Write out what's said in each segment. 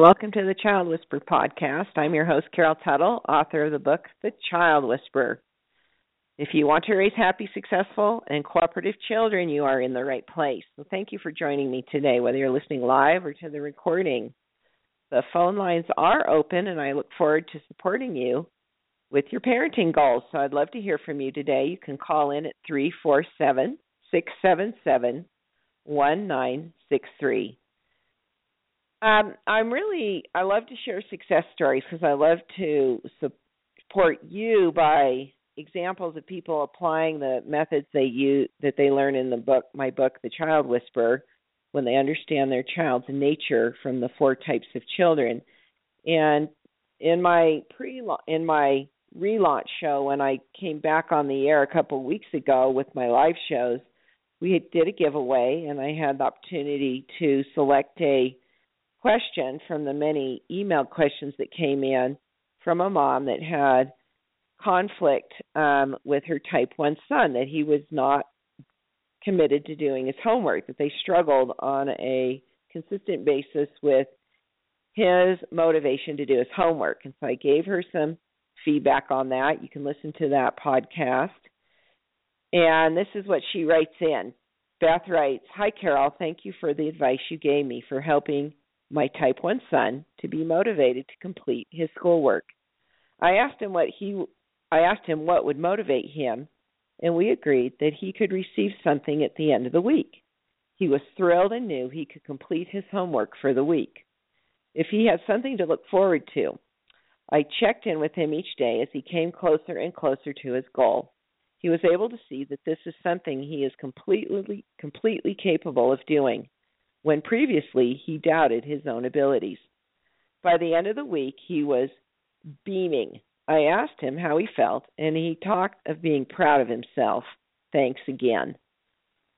Welcome to the Child Whisperer podcast. I'm your host, Carol Tuttle, author of the book, The Child Whisperer. If you want to raise happy, successful, and cooperative children, you are in the right place. So, thank you for joining me today, whether you're listening live or to the recording. The phone lines are open, and I look forward to supporting you with your parenting goals. So, I'd love to hear from you today. You can call in at 347 677 1963. Um, I'm really I love to share success stories because I love to support you by examples of people applying the methods they use that they learn in the book my book The Child Whisperer when they understand their child's nature from the four types of children. And in my pre in my relaunch show when I came back on the air a couple of weeks ago with my live shows, we did a giveaway and I had the opportunity to select a question from the many email questions that came in from a mom that had conflict um, with her type 1 son, that he was not committed to doing his homework, that they struggled on a consistent basis with his motivation to do his homework. And so I gave her some feedback on that. You can listen to that podcast. And this is what she writes in. Beth writes Hi, Carol. Thank you for the advice you gave me for helping my type 1 son to be motivated to complete his schoolwork. I asked him what he I asked him what would motivate him, and we agreed that he could receive something at the end of the week. He was thrilled and knew he could complete his homework for the week. If he had something to look forward to, I checked in with him each day as he came closer and closer to his goal. He was able to see that this is something he is completely completely capable of doing when previously he doubted his own abilities. By the end of the week, he was beaming. I asked him how he felt, and he talked of being proud of himself. Thanks again.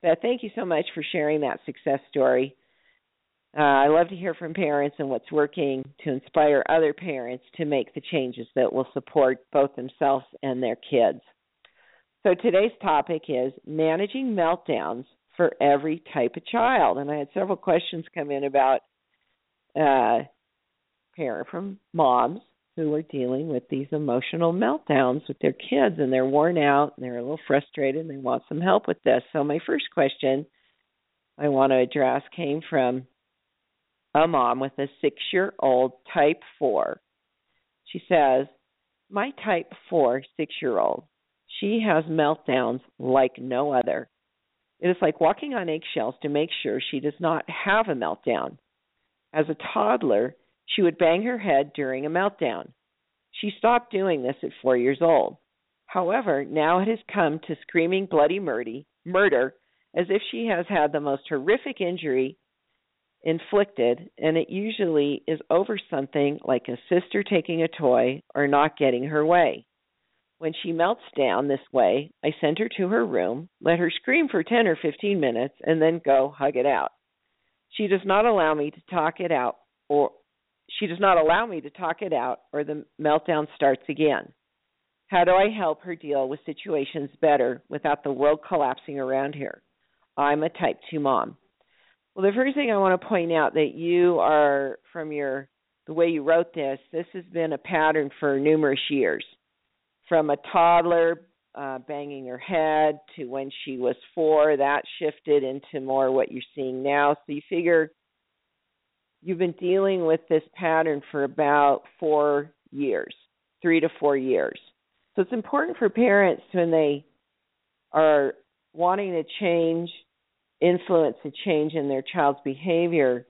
Beth, thank you so much for sharing that success story. Uh, I love to hear from parents and what's working to inspire other parents to make the changes that will support both themselves and their kids. So today's topic is managing meltdowns for every type of child. And I had several questions come in about uh, parent from moms who are dealing with these emotional meltdowns with their kids and they're worn out and they're a little frustrated and they want some help with this. So my first question I want to address came from a mom with a six year old type four. She says, My type four six year old, she has meltdowns like no other. It is like walking on eggshells to make sure she does not have a meltdown. As a toddler, she would bang her head during a meltdown. She stopped doing this at four years old. However, now it has come to screaming bloody murder as if she has had the most horrific injury inflicted, and it usually is over something like a sister taking a toy or not getting her way. When she melts down this way, I send her to her room, let her scream for 10 or 15 minutes, and then go hug it out. She does not allow me to talk it out or she does not allow me to talk it out or the meltdown starts again. How do I help her deal with situations better without the world collapsing around her? I'm a type 2 mom. Well, the first thing I want to point out that you are from your the way you wrote this, this has been a pattern for numerous years from a toddler uh, banging her head to when she was four, that shifted into more what you're seeing now. So you figure you've been dealing with this pattern for about four years, three to four years. So it's important for parents when they are wanting to change, influence a change in their child's behavior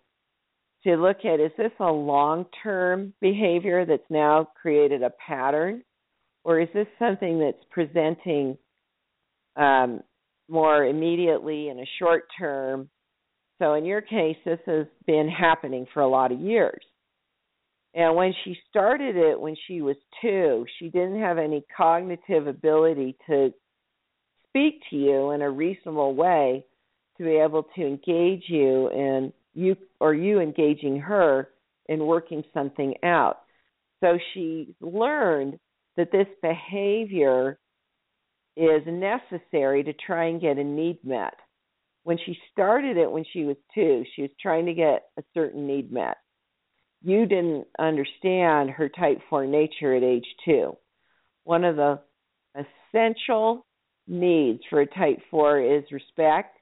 to look at is this a long term behavior that's now created a pattern or is this something that's presenting um, more immediately in a short term? So, in your case, this has been happening for a lot of years. And when she started it when she was two, she didn't have any cognitive ability to speak to you in a reasonable way to be able to engage you and you or you engaging her in working something out. So she learned that this behavior is necessary to try and get a need met. When she started it when she was two, she was trying to get a certain need met. you didn't understand her type 4 nature at age 2. One of the essential needs for a type 4 is respect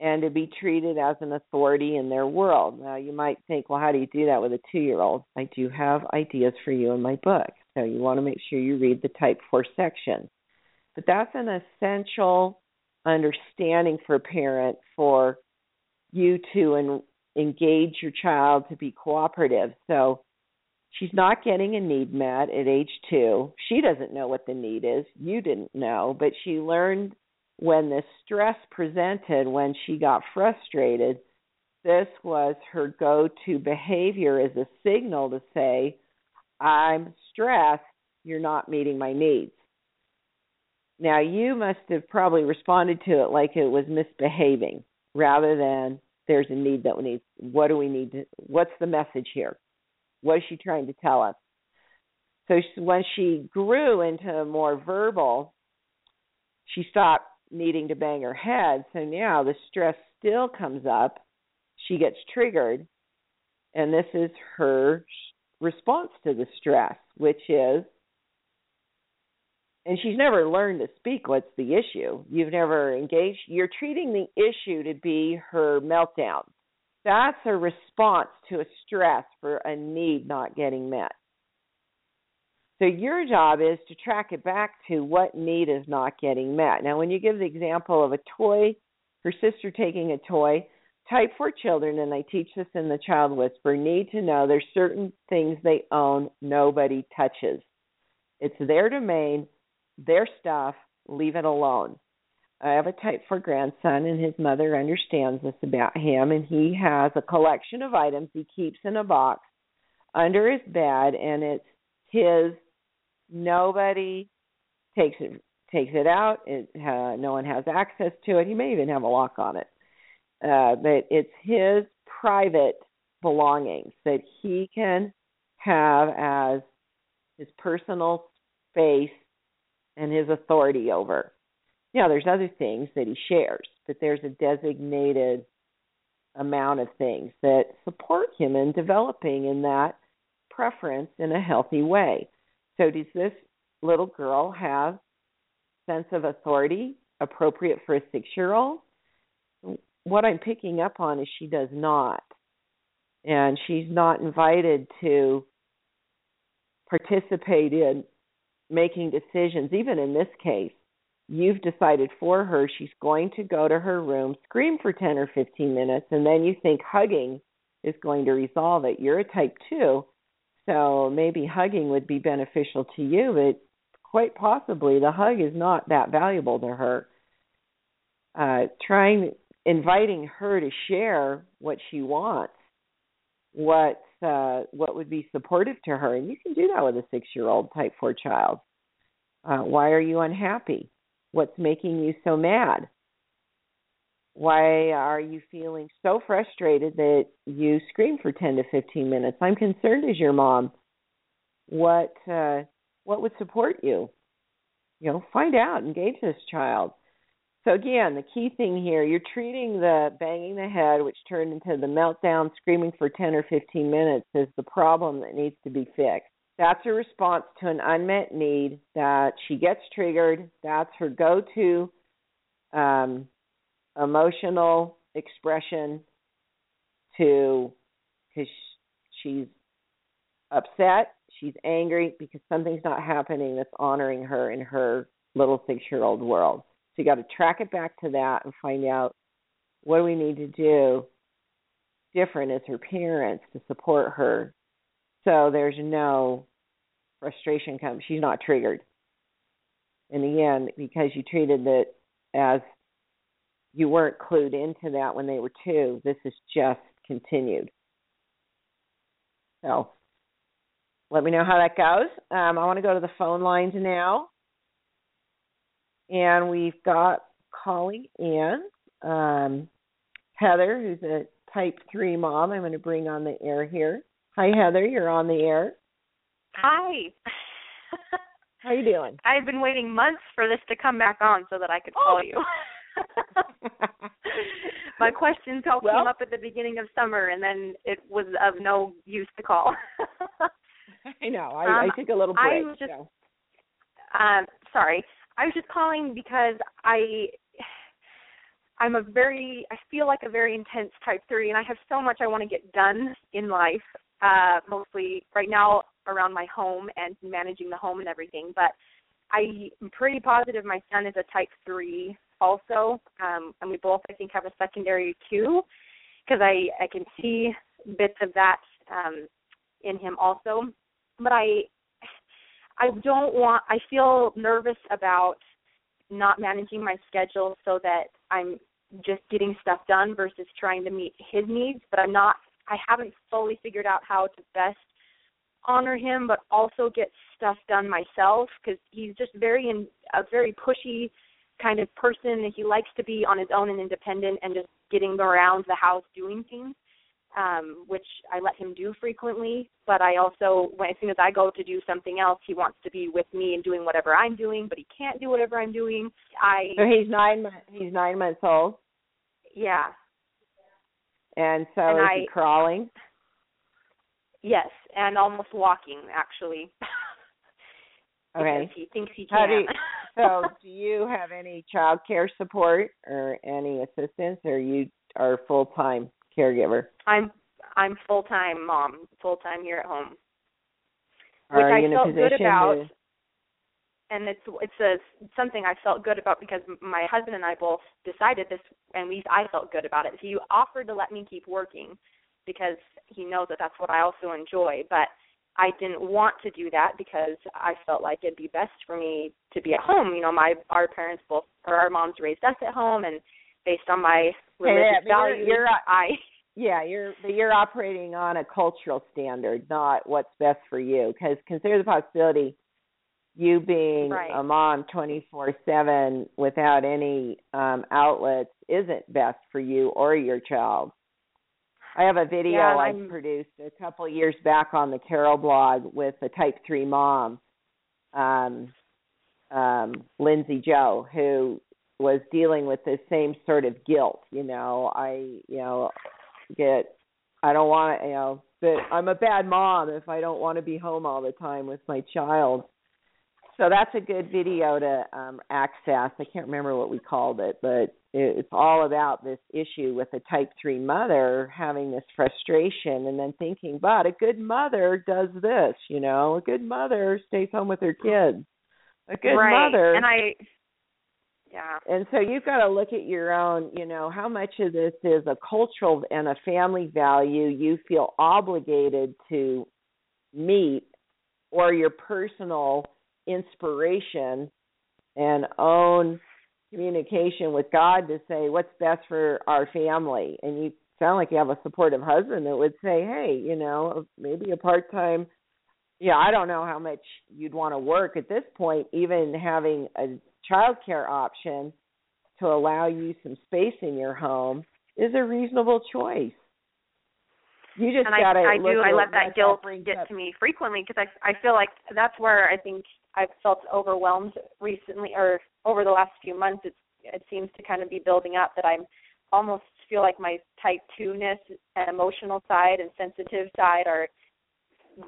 and to be treated as an authority in their world. Now, you might think, well, how do you do that with a two year old? I do have ideas for you in my book. So you want to make sure you read the type 4 section. But that's an essential understanding for a parent for you to en- engage your child to be cooperative. So she's not getting a need met at age two. She doesn't know what the need is. You didn't know, but she learned when the stress presented, when she got frustrated, this was her go to behavior as a signal to say, I'm stressed, you're not meeting my needs. Now, you must have probably responded to it like it was misbehaving rather than there's a need that we need. What do we need to, what's the message here? What is she trying to tell us? So when she grew into more verbal, she stopped needing to bang her head. So now the stress still comes up. She gets triggered. And this is her response to the stress, which is, and she's never learned to speak what's the issue. You've never engaged. You're treating the issue to be her meltdown. That's a response to a stress for a need not getting met. So your job is to track it back to what need is not getting met. Now, when you give the example of a toy, her sister taking a toy, type 4 children, and I teach this in the Child Whisper, need to know there's certain things they own nobody touches. It's their domain, their stuff, leave it alone. I have a type 4 grandson, and his mother understands this about him, and he has a collection of items he keeps in a box under his bed, and it's his Nobody takes it takes it out. It uh, no one has access to it. He may even have a lock on it, uh, but it's his private belongings that he can have as his personal space and his authority over. Now, there's other things that he shares, but there's a designated amount of things that support him in developing in that preference in a healthy way. So does this little girl have sense of authority appropriate for a 6-year-old? What I'm picking up on is she does not. And she's not invited to participate in making decisions even in this case. You've decided for her she's going to go to her room, scream for 10 or 15 minutes, and then you think hugging is going to resolve it. You're a type 2 so maybe hugging would be beneficial to you, but quite possibly the hug is not that valuable to her. Uh, trying, inviting her to share what she wants, what uh, what would be supportive to her, and you can do that with a six-year-old type four child. Uh, why are you unhappy? What's making you so mad? Why are you feeling so frustrated that you scream for 10 to 15 minutes? I'm concerned as your mom. What uh, what would support you? You know, find out, engage this child. So again, the key thing here, you're treating the banging the head, which turned into the meltdown, screaming for 10 or 15 minutes, as the problem that needs to be fixed. That's a response to an unmet need that she gets triggered. That's her go-to um, emotional expression to because she's upset, she's angry because something's not happening that's honoring her in her little six year old world. So you got to track it back to that and find out what do we need to do different as her parents to support her so there's no frustration comes she's not triggered and again because you treated it as you weren't clued into that when they were two. This is just continued. So let me know how that goes. Um, I want to go to the phone lines now. And we've got calling in um, Heather, who's a type 3 mom. I'm going to bring on the air here. Hi, Heather. You're on the air. Hi. How you doing? I've been waiting months for this to come back on so that I could call oh. you. my questions all well, came up at the beginning of summer, and then it was of no use to call. I know. I, um, I took a little break. I was just, so. um, sorry. I was just calling because I I'm a very I feel like a very intense type 3 and I have so much I want to get done in life uh mostly right now around my home and managing the home and everything but I am pretty positive my son is a type 3 also um and we both I think have a secondary 2 because I I can see bits of that um in him also. But I I don't want I feel nervous about not managing my schedule so that I'm just getting stuff done versus trying to meet his needs, but I'm not I haven't fully figured out how to best honor him but also get stuff done myself cuz he's just very in a very pushy kind of person. He likes to be on his own and independent and just getting around the house doing things um, which I let him do frequently. But I also, when, as soon as I go to do something else, he wants to be with me and doing whatever I'm doing, but he can't do whatever I'm doing. I so he's nine. He's nine months old. Yeah. And so and is I, he crawling? Yes, and almost walking actually. okay. he thinks he can. You, so, do you have any child care support or any assistance, or you are full time? Caregiver? I'm I'm full time mom, full time here at home. Which I felt good about. To... And it's it's a something I felt good about because my husband and I both decided this, and we I felt good about it. He offered to let me keep working because he knows that that's what I also enjoy, but I didn't want to do that because I felt like it'd be best for me to be at home. You know, my our parents both or our moms raised us at home, and based on my religious yeah, values. You're, you're, I yeah, you're you're operating on a cultural standard, not what's best for you. Because consider the possibility you being right. a mom 24/7 without any um outlets isn't best for you or your child. I have a video yeah, I produced a couple years back on the Carol blog with a type 3 mom um um Lindsay Joe who was dealing with the same sort of guilt. You know, I you know get I don't want to you know that I'm a bad mom if I don't want to be home all the time with my child. So that's a good video to um, access. I can't remember what we called it, but it's all about this issue with a type 3 mother having this frustration and then thinking, but a good mother does this, you know, a good mother stays home with her kids. A good right. mother and I yeah. And so you've got to look at your own, you know, how much of this is a cultural and a family value you feel obligated to meet or your personal inspiration and own communication with God to say what's best for our family. And you sound like you have a supportive husband that would say, hey, you know, maybe a part time yeah, I don't know how much you'd want to work at this point, even having a child care option to allow you some space in your home is a reasonable choice. You just and gotta I, I look do. I let that guilt get up. to me frequently because I I feel like that's where I think I've felt overwhelmed recently or over the last few months. It's it seems to kind of be building up that I'm almost feel like my type two ness and emotional side and sensitive side are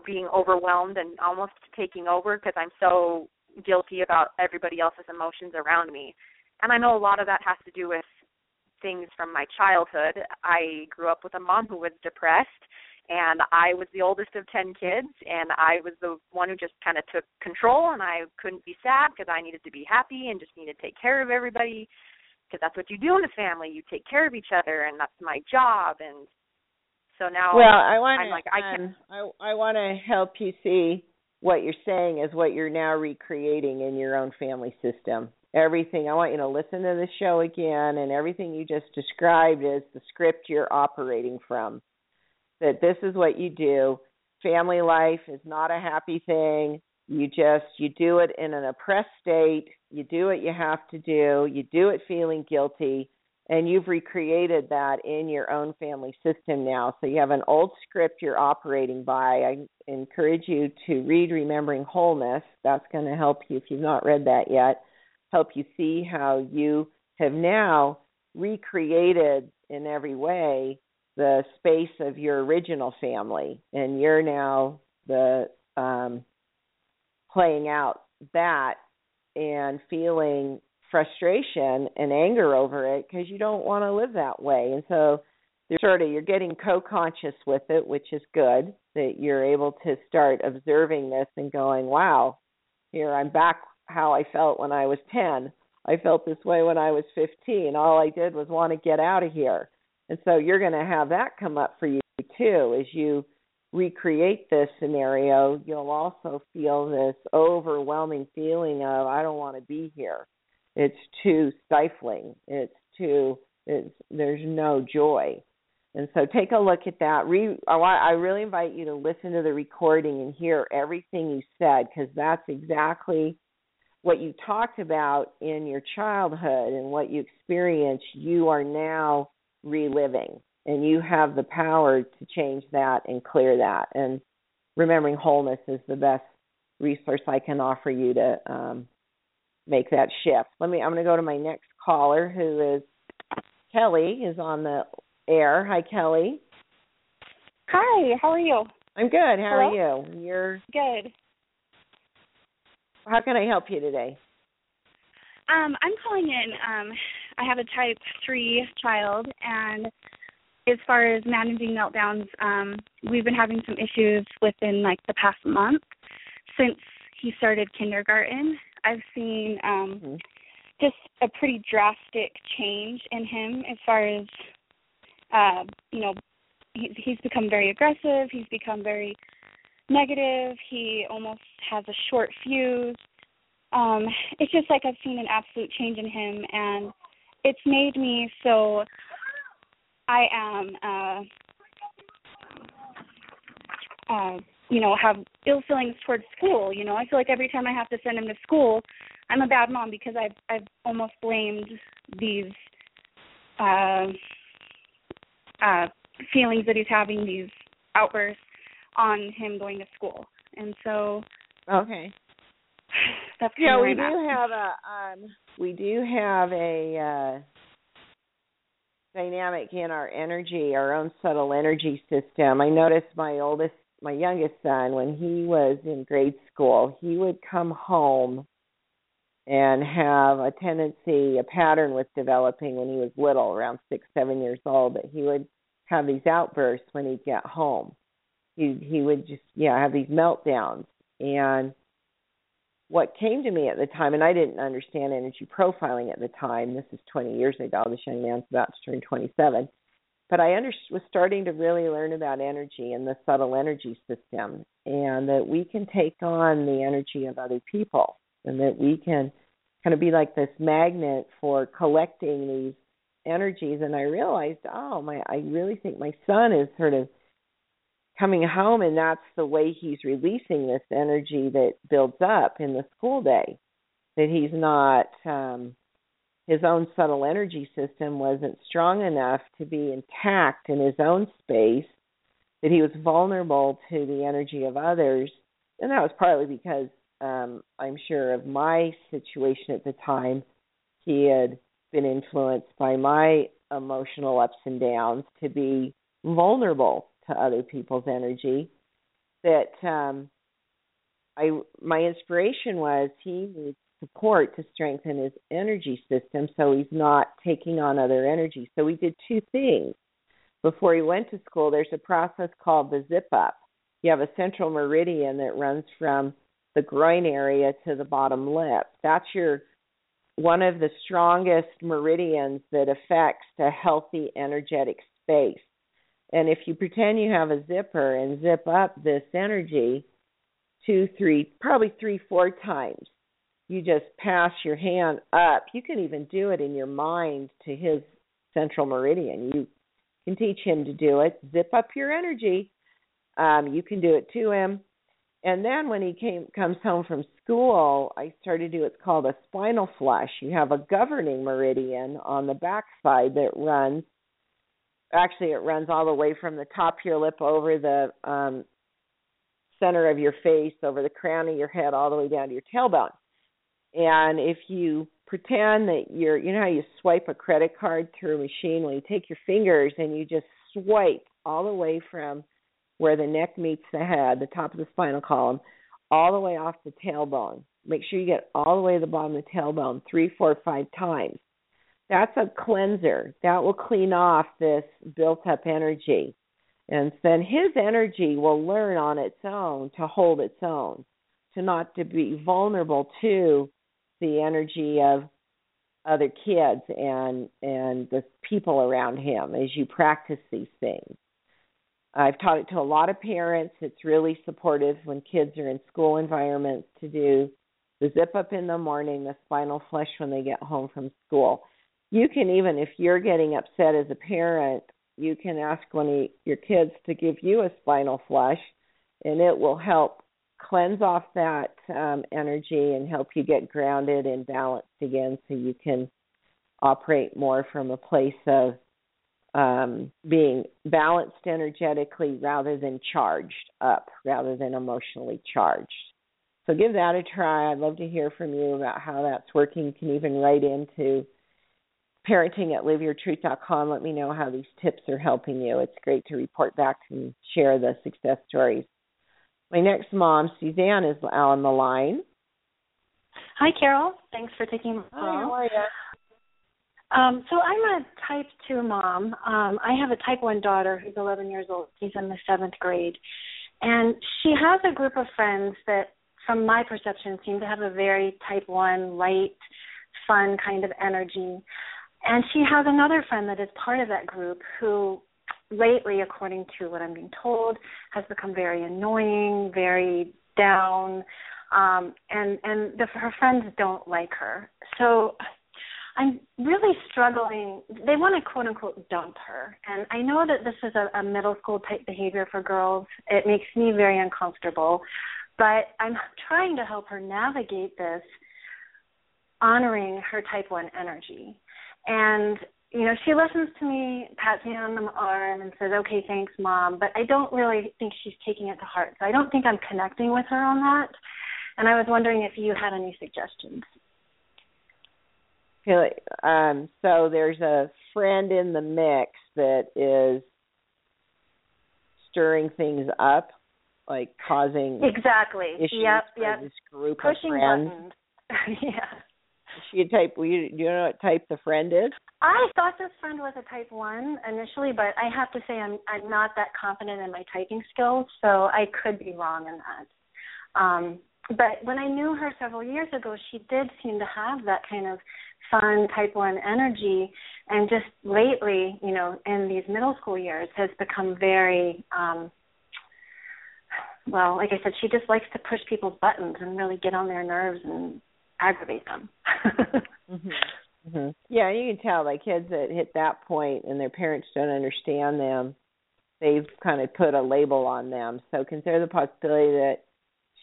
being overwhelmed and almost taking over because I'm so guilty about everybody else's emotions around me. And I know a lot of that has to do with things from my childhood. I grew up with a mom who was depressed and I was the oldest of 10 kids and I was the one who just kind of took control and I couldn't be sad because I needed to be happy and just needed to take care of everybody because that's what you do in a family. You take care of each other and that's my job and so now well, I want I'm like I can um, I I want to help you see what you're saying is what you're now recreating in your own family system. Everything I want you to listen to the show again, and everything you just described is the script you're operating from. That this is what you do. Family life is not a happy thing. You just you do it in an oppressed state. You do what you have to do. You do it feeling guilty and you've recreated that in your own family system now. So you have an old script you're operating by. I encourage you to read Remembering Wholeness. That's going to help you if you've not read that yet. Help you see how you have now recreated in every way the space of your original family and you're now the um playing out that and feeling frustration and anger over it because you don't want to live that way. And so you're sort of you're getting co-conscious with it which is good that you're able to start observing this and going wow here i'm back how i felt when i was 10 i felt this way when i was 15 all i did was want to get out of here. And so you're going to have that come up for you too as you recreate this scenario. You'll also feel this overwhelming feeling of i don't want to be here it's too stifling. It's too it's there's no joy. And so take a look at that. Re, i really invite you to listen to the recording and hear everything you said because that's exactly what you talked about in your childhood and what you experienced. You are now reliving and you have the power to change that and clear that. And remembering wholeness is the best resource i can offer you to um, make that shift. Let me i'm going to go to my next caller who is kelly is on the air. Hi kelly. Hi how are you? I'm good. How Hello? are you? You're good. How can i help you today? Um i'm calling in um i have a type 3 child and as far as managing meltdowns, um, we've been having some issues within like the past month since he started kindergarten. I've seen um, mm-hmm. just a pretty drastic change in him as far as uh, you know, he, he's become very aggressive. He's become very negative. He almost has a short fuse. Um, it's just like I've seen an absolute change in him, and it's made me so I am, uh, uh, you know, have ill feelings towards school. You know, I feel like every time I have to send him to school, I'm a bad mom because I've I've almost blamed these uh, uh, feelings that he's having, these outbursts, on him going to school. And so, okay, that's yeah. We do have a um, we do have a. Uh dynamic in our energy, our own subtle energy system. I noticed my oldest, my youngest son, when he was in grade school, he would come home and have a tendency, a pattern was developing when he was little, around six, seven years old, that he would have these outbursts when he'd get home. He he would just yeah have these meltdowns, and what came to me at the time, and I didn't understand energy profiling at the time. This is 20 years ago. This young man's about to turn 27. But I under, was starting to really learn about energy and the subtle energy system, and that we can take on the energy of other people, and that we can kind of be like this magnet for collecting these energies. And I realized, oh, my, I really think my son is sort of coming home and that's the way he's releasing this energy that builds up in the school day that he's not um his own subtle energy system wasn't strong enough to be intact in his own space that he was vulnerable to the energy of others. And that was partly because um i'm sure of my situation at the time. He had been influenced by my emotional ups and downs to be vulnerable to other people's energy that um I my inspiration was he needs support to strengthen his energy system so he's not taking on other energy. So we did two things. Before he went to school, there's a process called the zip up. You have a central meridian that runs from the groin area to the bottom lip. That's your one of the strongest meridians that affects a healthy energetic space. And if you pretend you have a zipper and zip up this energy two, three, probably three, four times, you just pass your hand up. You can even do it in your mind to his central meridian. You can teach him to do it. Zip up your energy. Um, you can do it to him. And then when he came comes home from school, I started to do what's called a spinal flush. You have a governing meridian on the back side that runs actually it runs all the way from the top of your lip over the um center of your face over the crown of your head all the way down to your tailbone And if you pretend that you're, you know how you swipe a credit card through a machine when you take your fingers and you just swipe all the way from where the neck meets the head, the top of the spinal column, all the way off the tailbone. Make sure you get all the way to the bottom of the tailbone three, four, five times. That's a cleanser. That will clean off this built up energy. And then his energy will learn on its own to hold its own, to not to be vulnerable to the energy of other kids and and the people around him as you practice these things. I've taught it to a lot of parents. It's really supportive when kids are in school environments to do the zip up in the morning, the spinal flush when they get home from school. You can even, if you're getting upset as a parent, you can ask one of your kids to give you a spinal flush, and it will help cleanse off that um, energy and help you get grounded and balanced again so you can operate more from a place of um, being balanced energetically rather than charged up, rather than emotionally charged. So give that a try. I'd love to hear from you about how that's working. You can even write into parenting at liveyourtruth.com. Let me know how these tips are helping you. It's great to report back and share the success stories. My next mom, Suzanne, is on the line. Hi, Carol. Thanks for taking my call. Hi, how are you? Um, so I'm a type 2 mom. Um, I have a type 1 daughter who's 11 years old. She's in the seventh grade. And she has a group of friends that, from my perception, seem to have a very type 1, light, fun kind of energy. And she has another friend that is part of that group who lately, according to what I'm being told, has become very annoying, very down, um, and and the, her friends don't like her. So I'm really struggling. They want to quote unquote dump her. And I know that this is a, a middle school type behavior for girls. It makes me very uncomfortable. But I'm trying to help her navigate this, honoring her type 1 energy. And, you know, she listens to me, pats me on the arm, and says, okay, thanks, mom. But I don't really think she's taking it to heart. So I don't think I'm connecting with her on that. And I was wondering if you had any suggestions um, so there's a friend in the mix that is stirring things up, like causing exactly. Issues yep, for yep. This group Pushing of friends. buttons. yeah. A type? You, you know what type the friend is? I thought this friend was a type one initially, but I have to say I'm I'm not that confident in my typing skills, so I could be wrong in that. Um, but when I knew her several years ago, she did seem to have that kind of fun type one energy and just lately you know in these middle school years has become very um well like i said she just likes to push people's buttons and really get on their nerves and aggravate them mhm mhm yeah you can tell like kids that hit that point and their parents don't understand them they've kind of put a label on them so consider the possibility that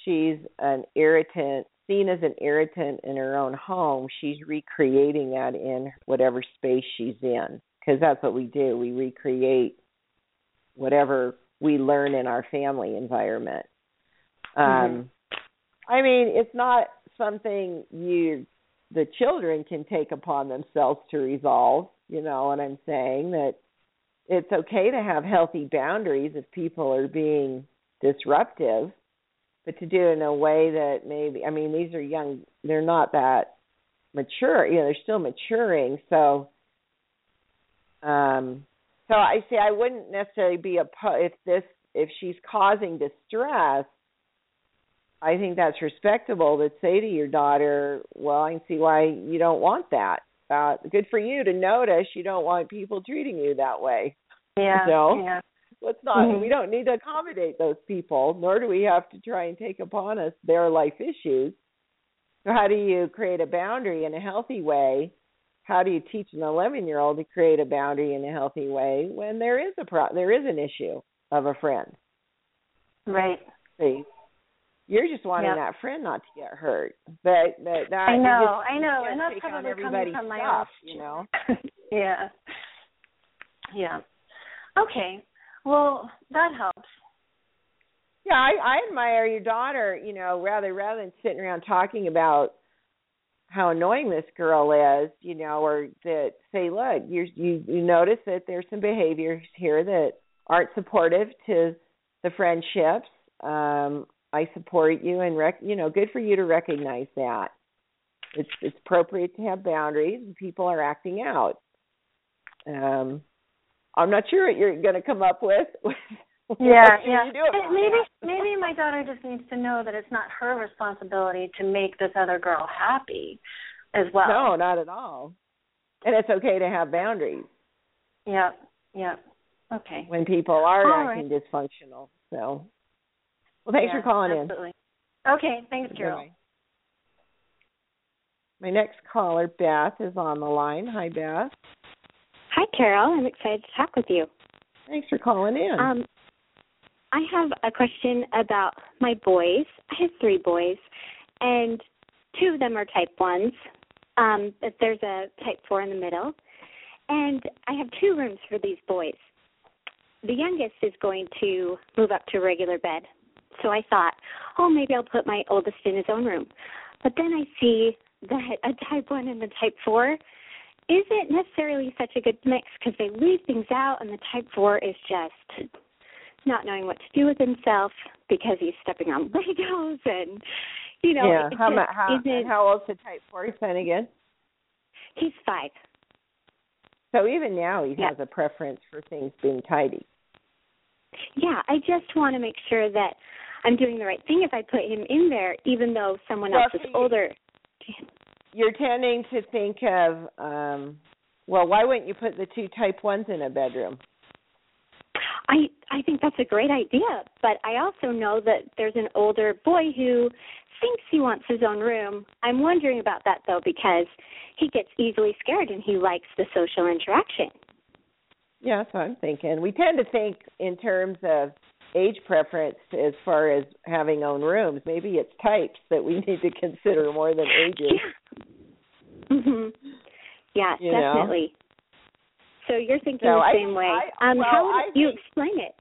she's an irritant seen as an irritant in her own home, she's recreating that in whatever space she's in. Because that's what we do. We recreate whatever we learn in our family environment. Mm-hmm. Um, I mean, it's not something you the children can take upon themselves to resolve. You know what I'm saying? That it's okay to have healthy boundaries if people are being disruptive but to do it in a way that maybe I mean these are young they're not that mature you know they're still maturing so um so I say I wouldn't necessarily be a if this if she's causing distress I think that's respectable to say to your daughter well I can see why you don't want that uh good for you to notice you don't want people treating you that way yeah so, yeah Let's not. Mm-hmm. We don't need to accommodate those people, nor do we have to try and take upon us their life issues. So, how do you create a boundary in a healthy way? How do you teach an 11 year old to create a boundary in a healthy way when there is a pro- there is an issue of a friend? Right. See, you're just wanting yep. that friend not to get hurt, but but that I know, just, I know, and that's probably coming from my stuff, own. You know. yeah. Yeah. Okay. Well, that helps. Yeah, I, I admire your daughter. You know, rather rather than sitting around talking about how annoying this girl is, you know, or that say, look, you you you notice that there's some behaviors here that aren't supportive to the friendships. Um, I support you and rec- you know, good for you to recognize that. It's it's appropriate to have boundaries and people are acting out. Um I'm not sure what you're going to come up with. yeah, yeah. Maybe maybe my daughter just needs to know that it's not her responsibility to make this other girl happy as well. No, not at all. And it's okay to have boundaries. Yep. Yep. Okay. When people are all acting right. dysfunctional. So well thanks yeah, for calling absolutely. in. Okay, thanks, Carol. Bye. My next caller, Beth, is on the line. Hi, Beth. Hi, Carol. I'm excited to talk with you. Thanks for calling in. Um, I have a question about my boys. I have three boys, and two of them are type ones. Um, but there's a type four in the middle, and I have two rooms for these boys. The youngest is going to move up to a regular bed, so I thought, oh, maybe I'll put my oldest in his own room. But then I see that a type one and a type four isn't necessarily such a good mix because they leave things out, and the type four is just not knowing what to do with himself because he's stepping on Legos and you know. Yeah. it How, just how, isn't- how old's the type four son again? He's five. So even now he Yeah. has a preference for things being tidy. Yeah, I just want to make sure that I'm doing the right thing if I put him in there, even though someone Well, else is older. You're tending to think of um well, why wouldn't you put the two type ones in a bedroom? I I think that's a great idea, but I also know that there's an older boy who thinks he wants his own room. I'm wondering about that though because he gets easily scared and he likes the social interaction. Yeah, that's what I'm thinking. We tend to think in terms of age preference as far as having own rooms. Maybe it's types that we need to consider more than ages. Yeah. Mhm. Yeah, You know? definitely. So you're thinking So the I- same way. I- um well, how would I you explain it?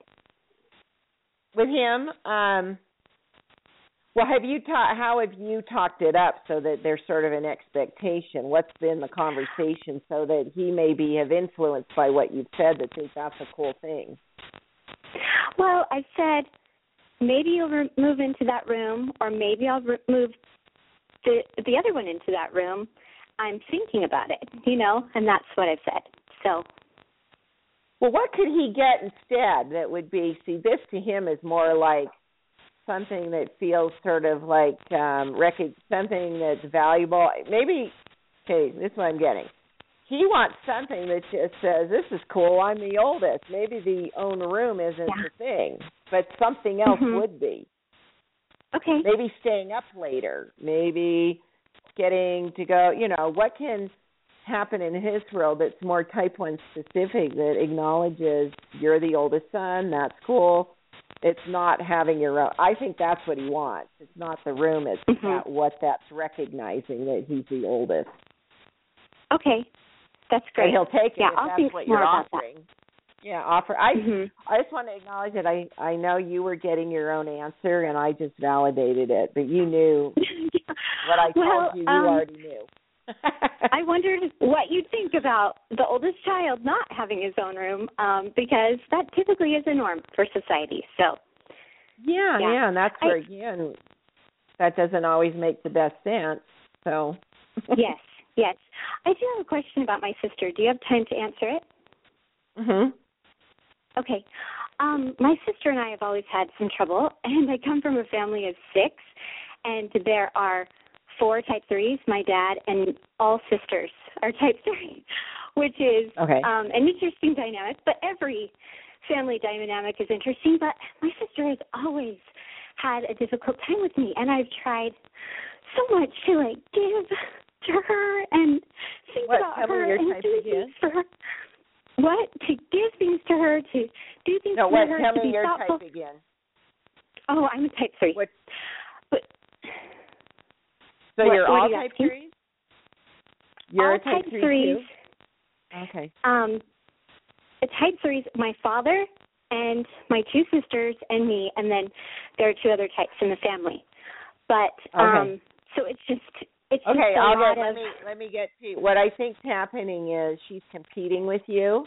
With him, um well, have you ta- how have you talked it up so that there's sort of an expectation? What's been the conversation so that he maybe have influenced by what you've said that think that's a cool thing? Well, I said maybe you'll re- move into that room, or maybe I'll re- move the the other one into that room. I'm thinking about it, you know, and that's what I've said. So Well, what could he get instead that would be see this to him is more like something that feels sort of like um rec- something that's valuable. Maybe okay, this is what I'm getting. He wants something that just says, This is cool, I'm the oldest. Maybe the own room isn't Yeah. the thing, but something else Mhm. would be. okay, Maybe staying up later, maybe getting to go you know, what can happen in his world that's more type one specific that acknowledges you're the oldest son, that's cool. It's not having your own I think that's what he wants. It's not the room, it's Mhm. that what that's recognizing that he's the oldest. okay, that's great. he'll take it Yeah, I'll that's think what more you're about that. offering. Yeah, offer I Mhm. I just want to acknowledge that I I know you were getting your own answer and I just validated it, but you knew what I well, told you you um, already knew. I wondered what you'd think about the oldest child not having his own room, um, because that typically is a norm for society. So yeah, yeah. yeah, and that's I- where again that doesn't always make the best sense. So yes, yes. I do have a question about my sister. Do you have time to answer it? Mhm. Okay. Um, my sister and I have always had some trouble, and I come from a family of six, and there are four type threes, my dad, and all sisters are type three, which is Okay. um, an interesting dynamic. But every family dynamic is interesting. But my sister has always had a difficult time with me, and I've tried so much to like give to her and think What? about her and do things for her. What to give things to her, to do things no, for what her, tell to me be your thoughtful. type again. Oh, I'm a type three. What But so What- you're what all you type asking? threes? You're all a type, type three threes. too? Okay. Um, a type threes. My father and my two sisters and me, and then there are two other types in the family. But um, so it's just it's okay, just a I'll lot get, let me let me get to what I think's happening is she's competing with you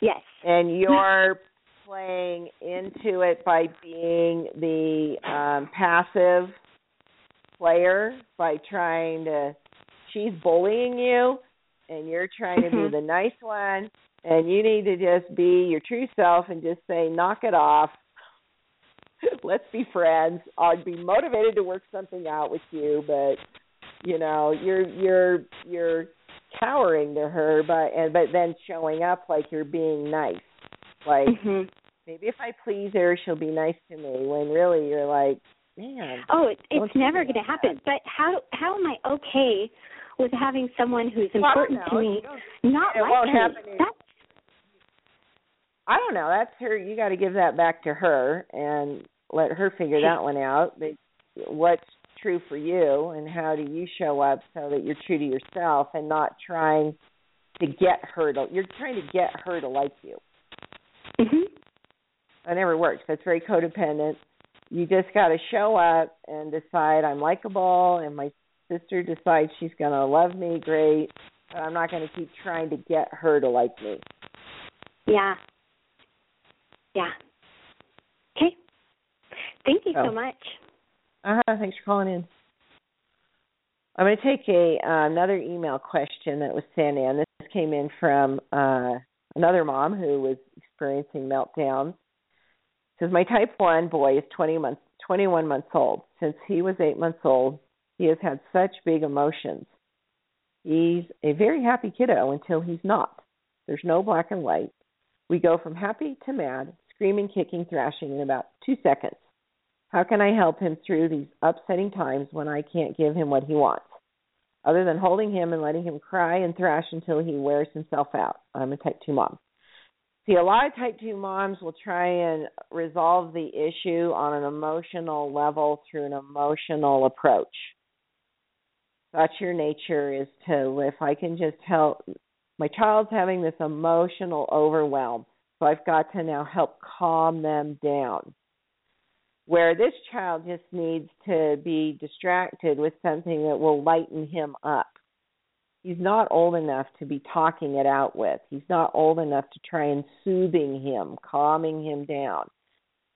yes. and you're playing into it by being the um passive player by trying to she's bullying you and you're trying to be Mhm. the nice one and you need to just be your true self and just say knock it off let's be friends i'd be motivated to work something out with you but you know you're you're you're cowering to her but and but then showing up like you're being nice like Mhm. maybe if i please her she'll be nice to me when really you're like man Oh, it, it's never going to happen. But how how am I okay with having someone who's Well, important to me not like me? That's I don't know. That's her. You got to give that back to her and let her figure that one out. But what's true for you, and how do you show up so that you're true to yourself and not trying to get her to. You're trying to get her to like you. mhm. That never works. That's very codependent. You just got to show up and decide I'm likable, and my sister decides she's going to love me. Great. But I'm not going to keep trying to get her to like me. Yeah. Yeah. Okay. Thank you Oh. so much. Uh huh. Thanks for calling in. I'm going to take a uh, another email question that was sent in. This came in from uh, another mom who was experiencing meltdowns. It says my type one boy is 20 months, 21 months old. Since he was eight months old, he has had such big emotions. He's a very happy kiddo until he's not. There's no black and white. We go from happy to mad, screaming, kicking, thrashing in about two seconds. How can I help him through these upsetting times when I can't give him what he wants? Other than holding him and letting him cry and thrash until he wears himself out. I'm a type 2 mom. See, a lot of type 2 moms will try and resolve the issue on an emotional level through an emotional approach. That's your nature is to, if I can just help, my child's having this emotional overwhelm, so I've got to now help calm them down where this child just needs to be distracted with something that will lighten him up. He's not old enough to be talking it out with. He's not old enough to try and soothing him, calming him down.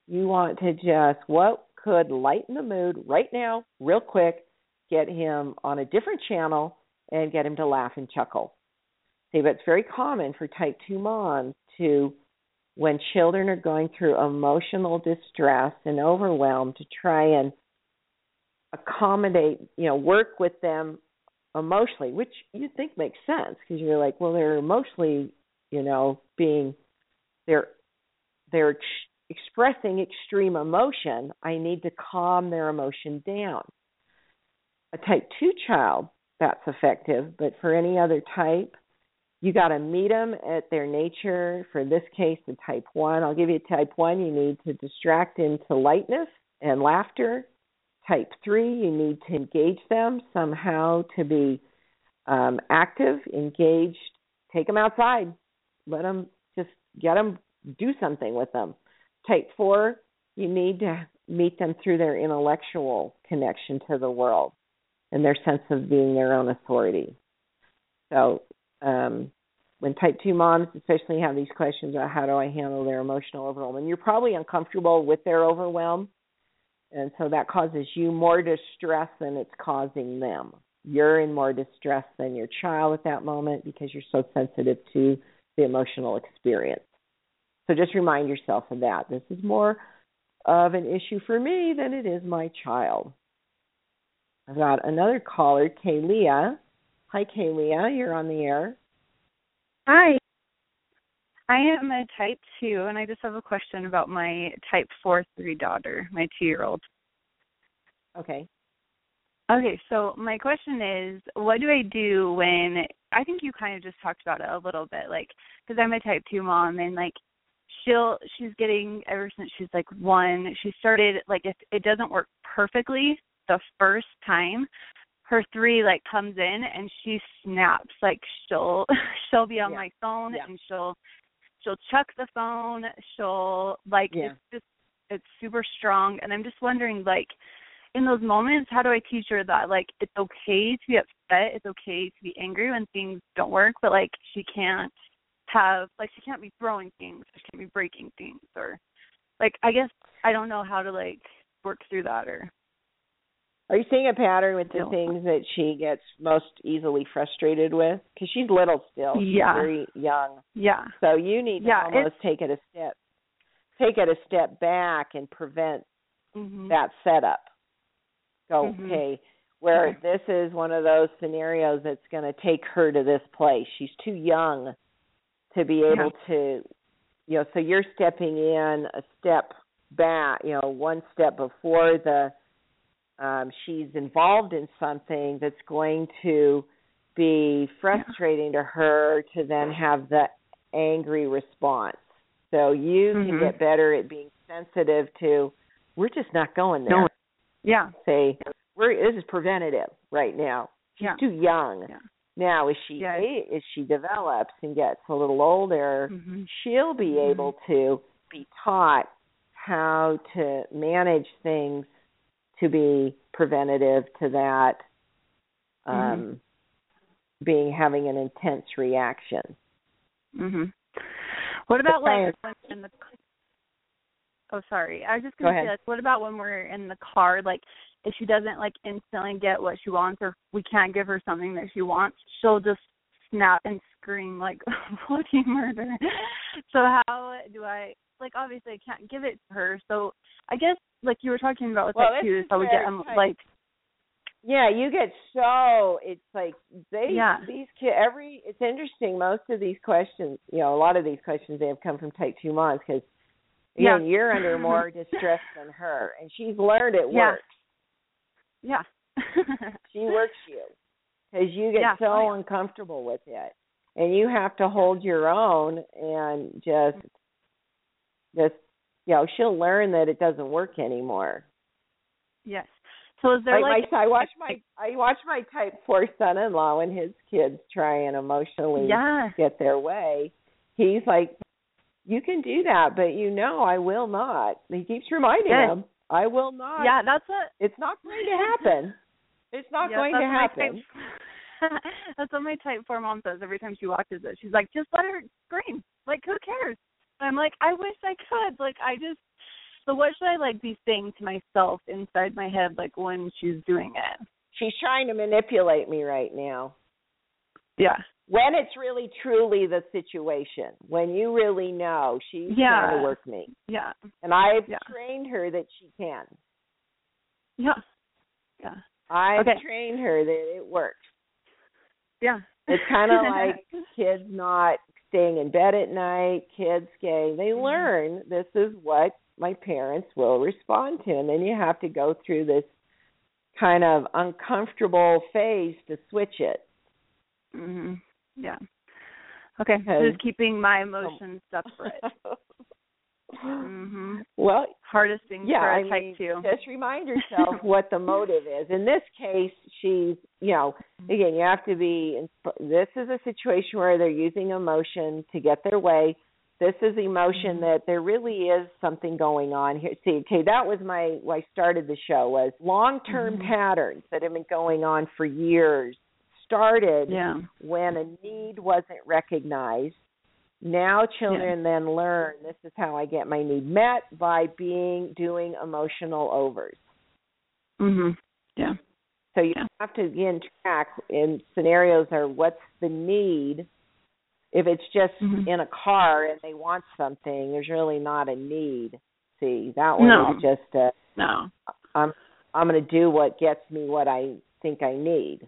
You want to just what could lighten the mood right now, real quick, get him on a different channel and get him to laugh and chuckle. See, but it's very common for type 2 moms to when children are going through emotional distress and overwhelm to try and accommodate, you know, work with them emotionally, which you think makes sense because you're like, well, they're emotionally, you know, being they're they're ex- expressing extreme emotion. I need to calm their emotion down. A type 2 child, that's effective, but for any other type, you got to meet them at their nature. For this case, the type one, I'll give you type one. You need to distract into lightness and laughter. Type three, you need to engage them somehow to be um, active, engaged. Take them outside. Let them just get them do something with them. Type four, you need to meet them through their intellectual connection to the world and their sense of being their own authority. So um, when type 2 moms especially have these questions about how do I handle their emotional overwhelm, and you're probably uncomfortable with their overwhelm, and so that causes you more distress than it's causing them. You're in more distress than your child at that moment because you're so sensitive to the emotional experience. So just remind yourself of that. This is more of an issue for me than it is my child. I've got another caller, Kaylia. Hi, Kaylia. You're on the air. Hi. I am a type 2, and I just have a question about my type 4 3 daughter, my two year old. Okay. Okay, so my question is what do I do when I think you kind of just talked about it a little bit, like, because I'm a type 2 mom, and like, she'll, she's getting, ever since she's like one, she started, like, if it doesn't work perfectly the first time, her three like comes in and she snaps like she'll she'll be on Yeah. my phone Yeah. and she'll she'll chuck the phone she'll like Yeah. it's just it's super strong and i'm just wondering like in those moments, how do I teach her that like it's okay to be upset, it's okay to be angry when things don't work, but like she can't have like she can't be throwing things, she can't be breaking things or like I guess I don't know how to like work through that or are you seeing a pattern with the things that she gets most easily frustrated with? Because she's little still. She's yeah. very young. Yeah. So you need to yeah, almost take it a step, take it a step back and prevent mm-hmm. that setup. Go mm-hmm. okay, where okay. this is one of those scenarios that's going to take her to this place. She's too young to be able yeah. to, you know. So you're stepping in a step back, you know, one step before the um, she's involved in something that's going to be frustrating to her to then have the angry response. So you mm-hmm. can get better at being sensitive to we're just not going there. No. Yeah. Say we're this is preventative right now. She's yeah. too young. Yeah. Now as she yeah. as she develops and gets a little older, mm-hmm. she'll be mm-hmm. able to be taught how to manage things to be preventative to that um mm-hmm. being having an intense reaction. Mhm. What about like in the Oh, sorry. I was just going to say like what about when we're in the car like if she doesn't like instantly get what she wants or we can't give her something that she wants, she'll just snap and scream like bloody murder. so how do I like obviously I can't give it to her. So I guess like you were talking about with well, that too, so we get them like yeah, you get so it's like they yeah. these kids every it's interesting. Most of these questions, you know, a lot of these questions they have come from type two moms because yeah. you're under more distress than her, and she's learned it yeah. works. Yeah, she works you because you get yeah. so oh, yeah. uncomfortable with it, and you have to hold your own and just just you know she'll learn that it doesn't work anymore. Yes. So is there like, like my, I watch my I watch my type four son in law and his kids try and emotionally yeah. get their way. He's like, You can do that, but you know I will not. He keeps reminding yes. him, I will not. Yeah, that's what it's not going to happen. It's not yes, going to happen. Type, that's what my type four mom says every time she watches it. She's like, Just let her scream. Like who cares? I'm like, I wish I could. Like I just so what should I like be saying to myself inside my head like when she's doing it? She's trying to manipulate me right now. Yeah. When it's really truly the situation, when you really know she's yeah. trying to work me. Yeah. And I've yeah. trained her that she can. Yeah. Yeah. I've okay. trained her that it works. Yeah. It's kind of like kids not staying in bed at night, kids getting, they learn this is what my parents will respond to. And then you have to go through this kind of uncomfortable phase to switch it. Mhm. Yeah. Okay. So just keeping my emotions separate. mhm. Well, hardest thing yeah, for a I type mean, two. Just remind yourself what the motive is. In this case, she's, you know, again, you have to be. This is a situation where they're using emotion to get their way. This is emotion that there really is something going on here. See, okay, that was my. Why I started the show was long-term mm-hmm. patterns that have been going on for years. Started yeah. when a need wasn't recognized now children yeah. then learn this is how I get my need met by being doing emotional overs. Mhm. Yeah. So you yeah. have to again track in scenarios are what's the need. If it's just mm-hmm. in a car and they want something, there's really not a need. See, that one no. is just a no. I'm I'm going to do what gets me what I think I need.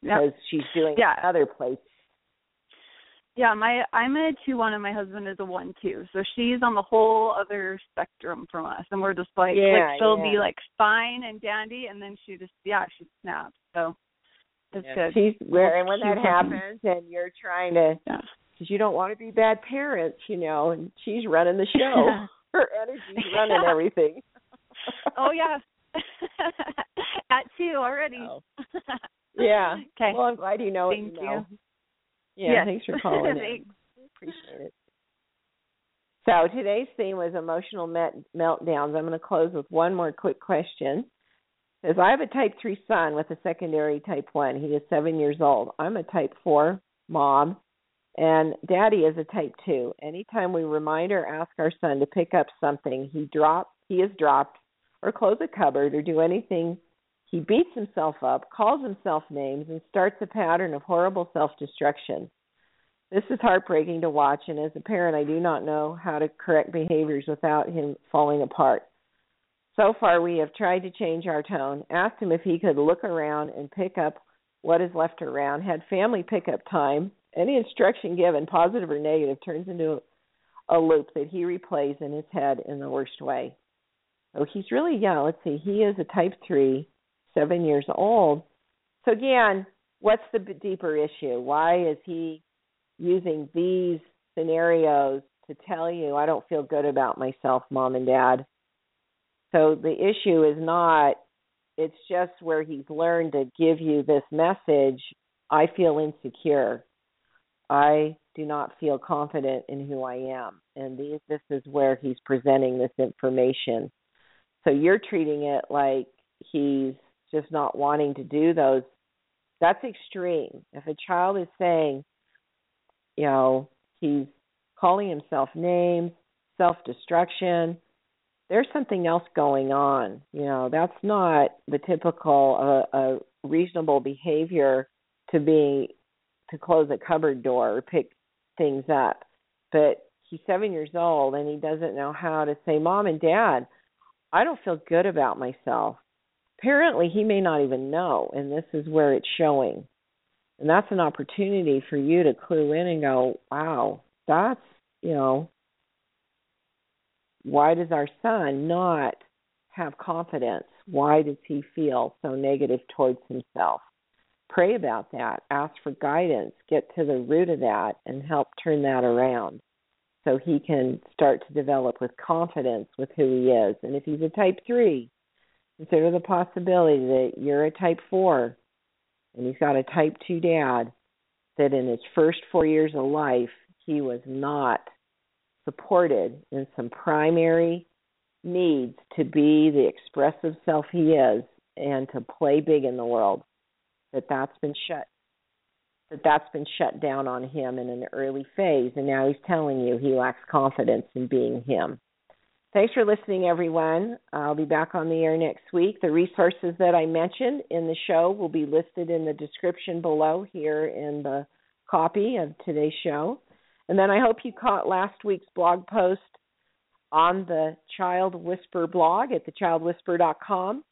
Because she's doing yeah. other places yeah, my I'm a two one and my husband is a one two. So she's on the whole other spectrum from us and we're just like yeah, like she'll yeah. be like fine and dandy and then she just yeah, she snaps. So it's yeah. good. She's where and when that happens and you're trying to yeah. cuz you don't want to be bad parents, you know, and she's running the show. Her energy's running everything. oh yeah. At two already. Oh. Yeah. Okay. Well, I'm glad you know Thank you know. Yeah, yes. thanks for calling in. Appreciate it. So today's theme was emotional met- meltdowns. I'm going to close with one more quick question. says, I have a type 3 son with a secondary type 1. He is seven years old. I'm a type 4 mom, and daddy is a type 2. Anytime we remind or ask our son to pick up something he dropped, he is dropped, or close a cupboard, or do anything, he beats himself up, calls himself names, and starts a pattern of horrible self destruction. This is heartbreaking to watch, and as a parent, I do not know how to correct behaviors without him falling apart. So far, we have tried to change our tone, asked him if he could look around and pick up what is left around, had family pickup time. Any instruction given, positive or negative, turns into a loop that he replays in his head in the worst way. So he's really young. Let's see, he is a type 3, seven years old. So, again, what's the deeper issue? Why is he using these scenarios to tell you, I don't feel good about myself, mom and dad? So the issue is not, it's just where he's learned to give you this message I feel insecure. I do not feel confident in who I am. And these, this is where he's presenting this information. So you're treating it like he's just not wanting to do those. That's extreme. If a child is saying, you know, he's calling himself names, self destruction, there's something else going on. You know, that's not the typical uh, uh, reasonable behavior to be to close a cupboard door or pick things up. But he's seven years old and he doesn't know how to say, "Mom and Dad, I don't feel good about myself." Apparently, he may not even know, and this is where it's showing. And that's an opportunity for you to clue in and go, "Wow, that's you know why does our son not have confidence? Why does he feel so negative towards himself? Pray about that. Ask for guidance. Get to the root of that and help turn that around so he can start to develop with confidence with who he is. And if he's a type 3, consider the possibility that you're a type 4 and he's got a type 2 dad that in his first 4 years of life he was not supported in some primary needs to be the expressive self he is and to play big in the world that that's been shut that that's been shut down on him in an early phase. And now he's telling you he lacks confidence in being him thanks for listening everyone i'll be back on the air next week the resources that i mentioned in the show will be listed in the description below here in the copy of today's show and then I hope you caught last week's blog post on the Child Whisperer blog at thechildwhisperer.com.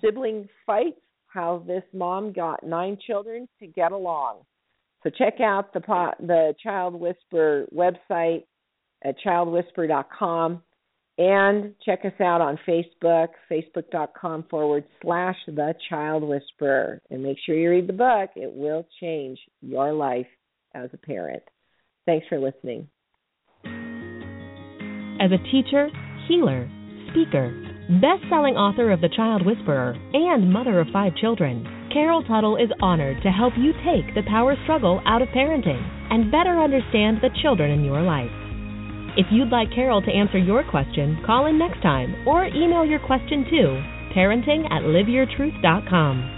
Sibling fights, how this mom got nine children to get along. So check out the the Child Whisperer website at childwhisperer.com and check us out on Facebook, facebook.com forward slash the child whisperer. And make sure you read the book. It will change your life as a parent. Thanks for listening. As a teacher, healer, speaker, best selling author of The Child Whisperer, and mother of five children, Carol Tuttle is honored to help you take the power struggle out of parenting and better understand the children in your life. If you'd like Carol to answer your question, call in next time or email your question to parenting at liveyourtruth.com.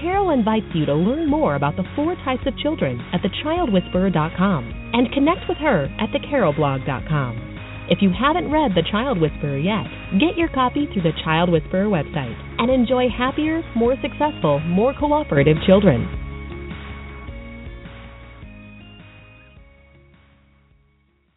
Carol invites you to learn more about the four types of children at thechildwhisperer.com and connect with her at thecarolblog.com. If you haven't read The Child Whisperer yet, get your copy through the Child Whisperer website and enjoy happier, more successful, more cooperative children.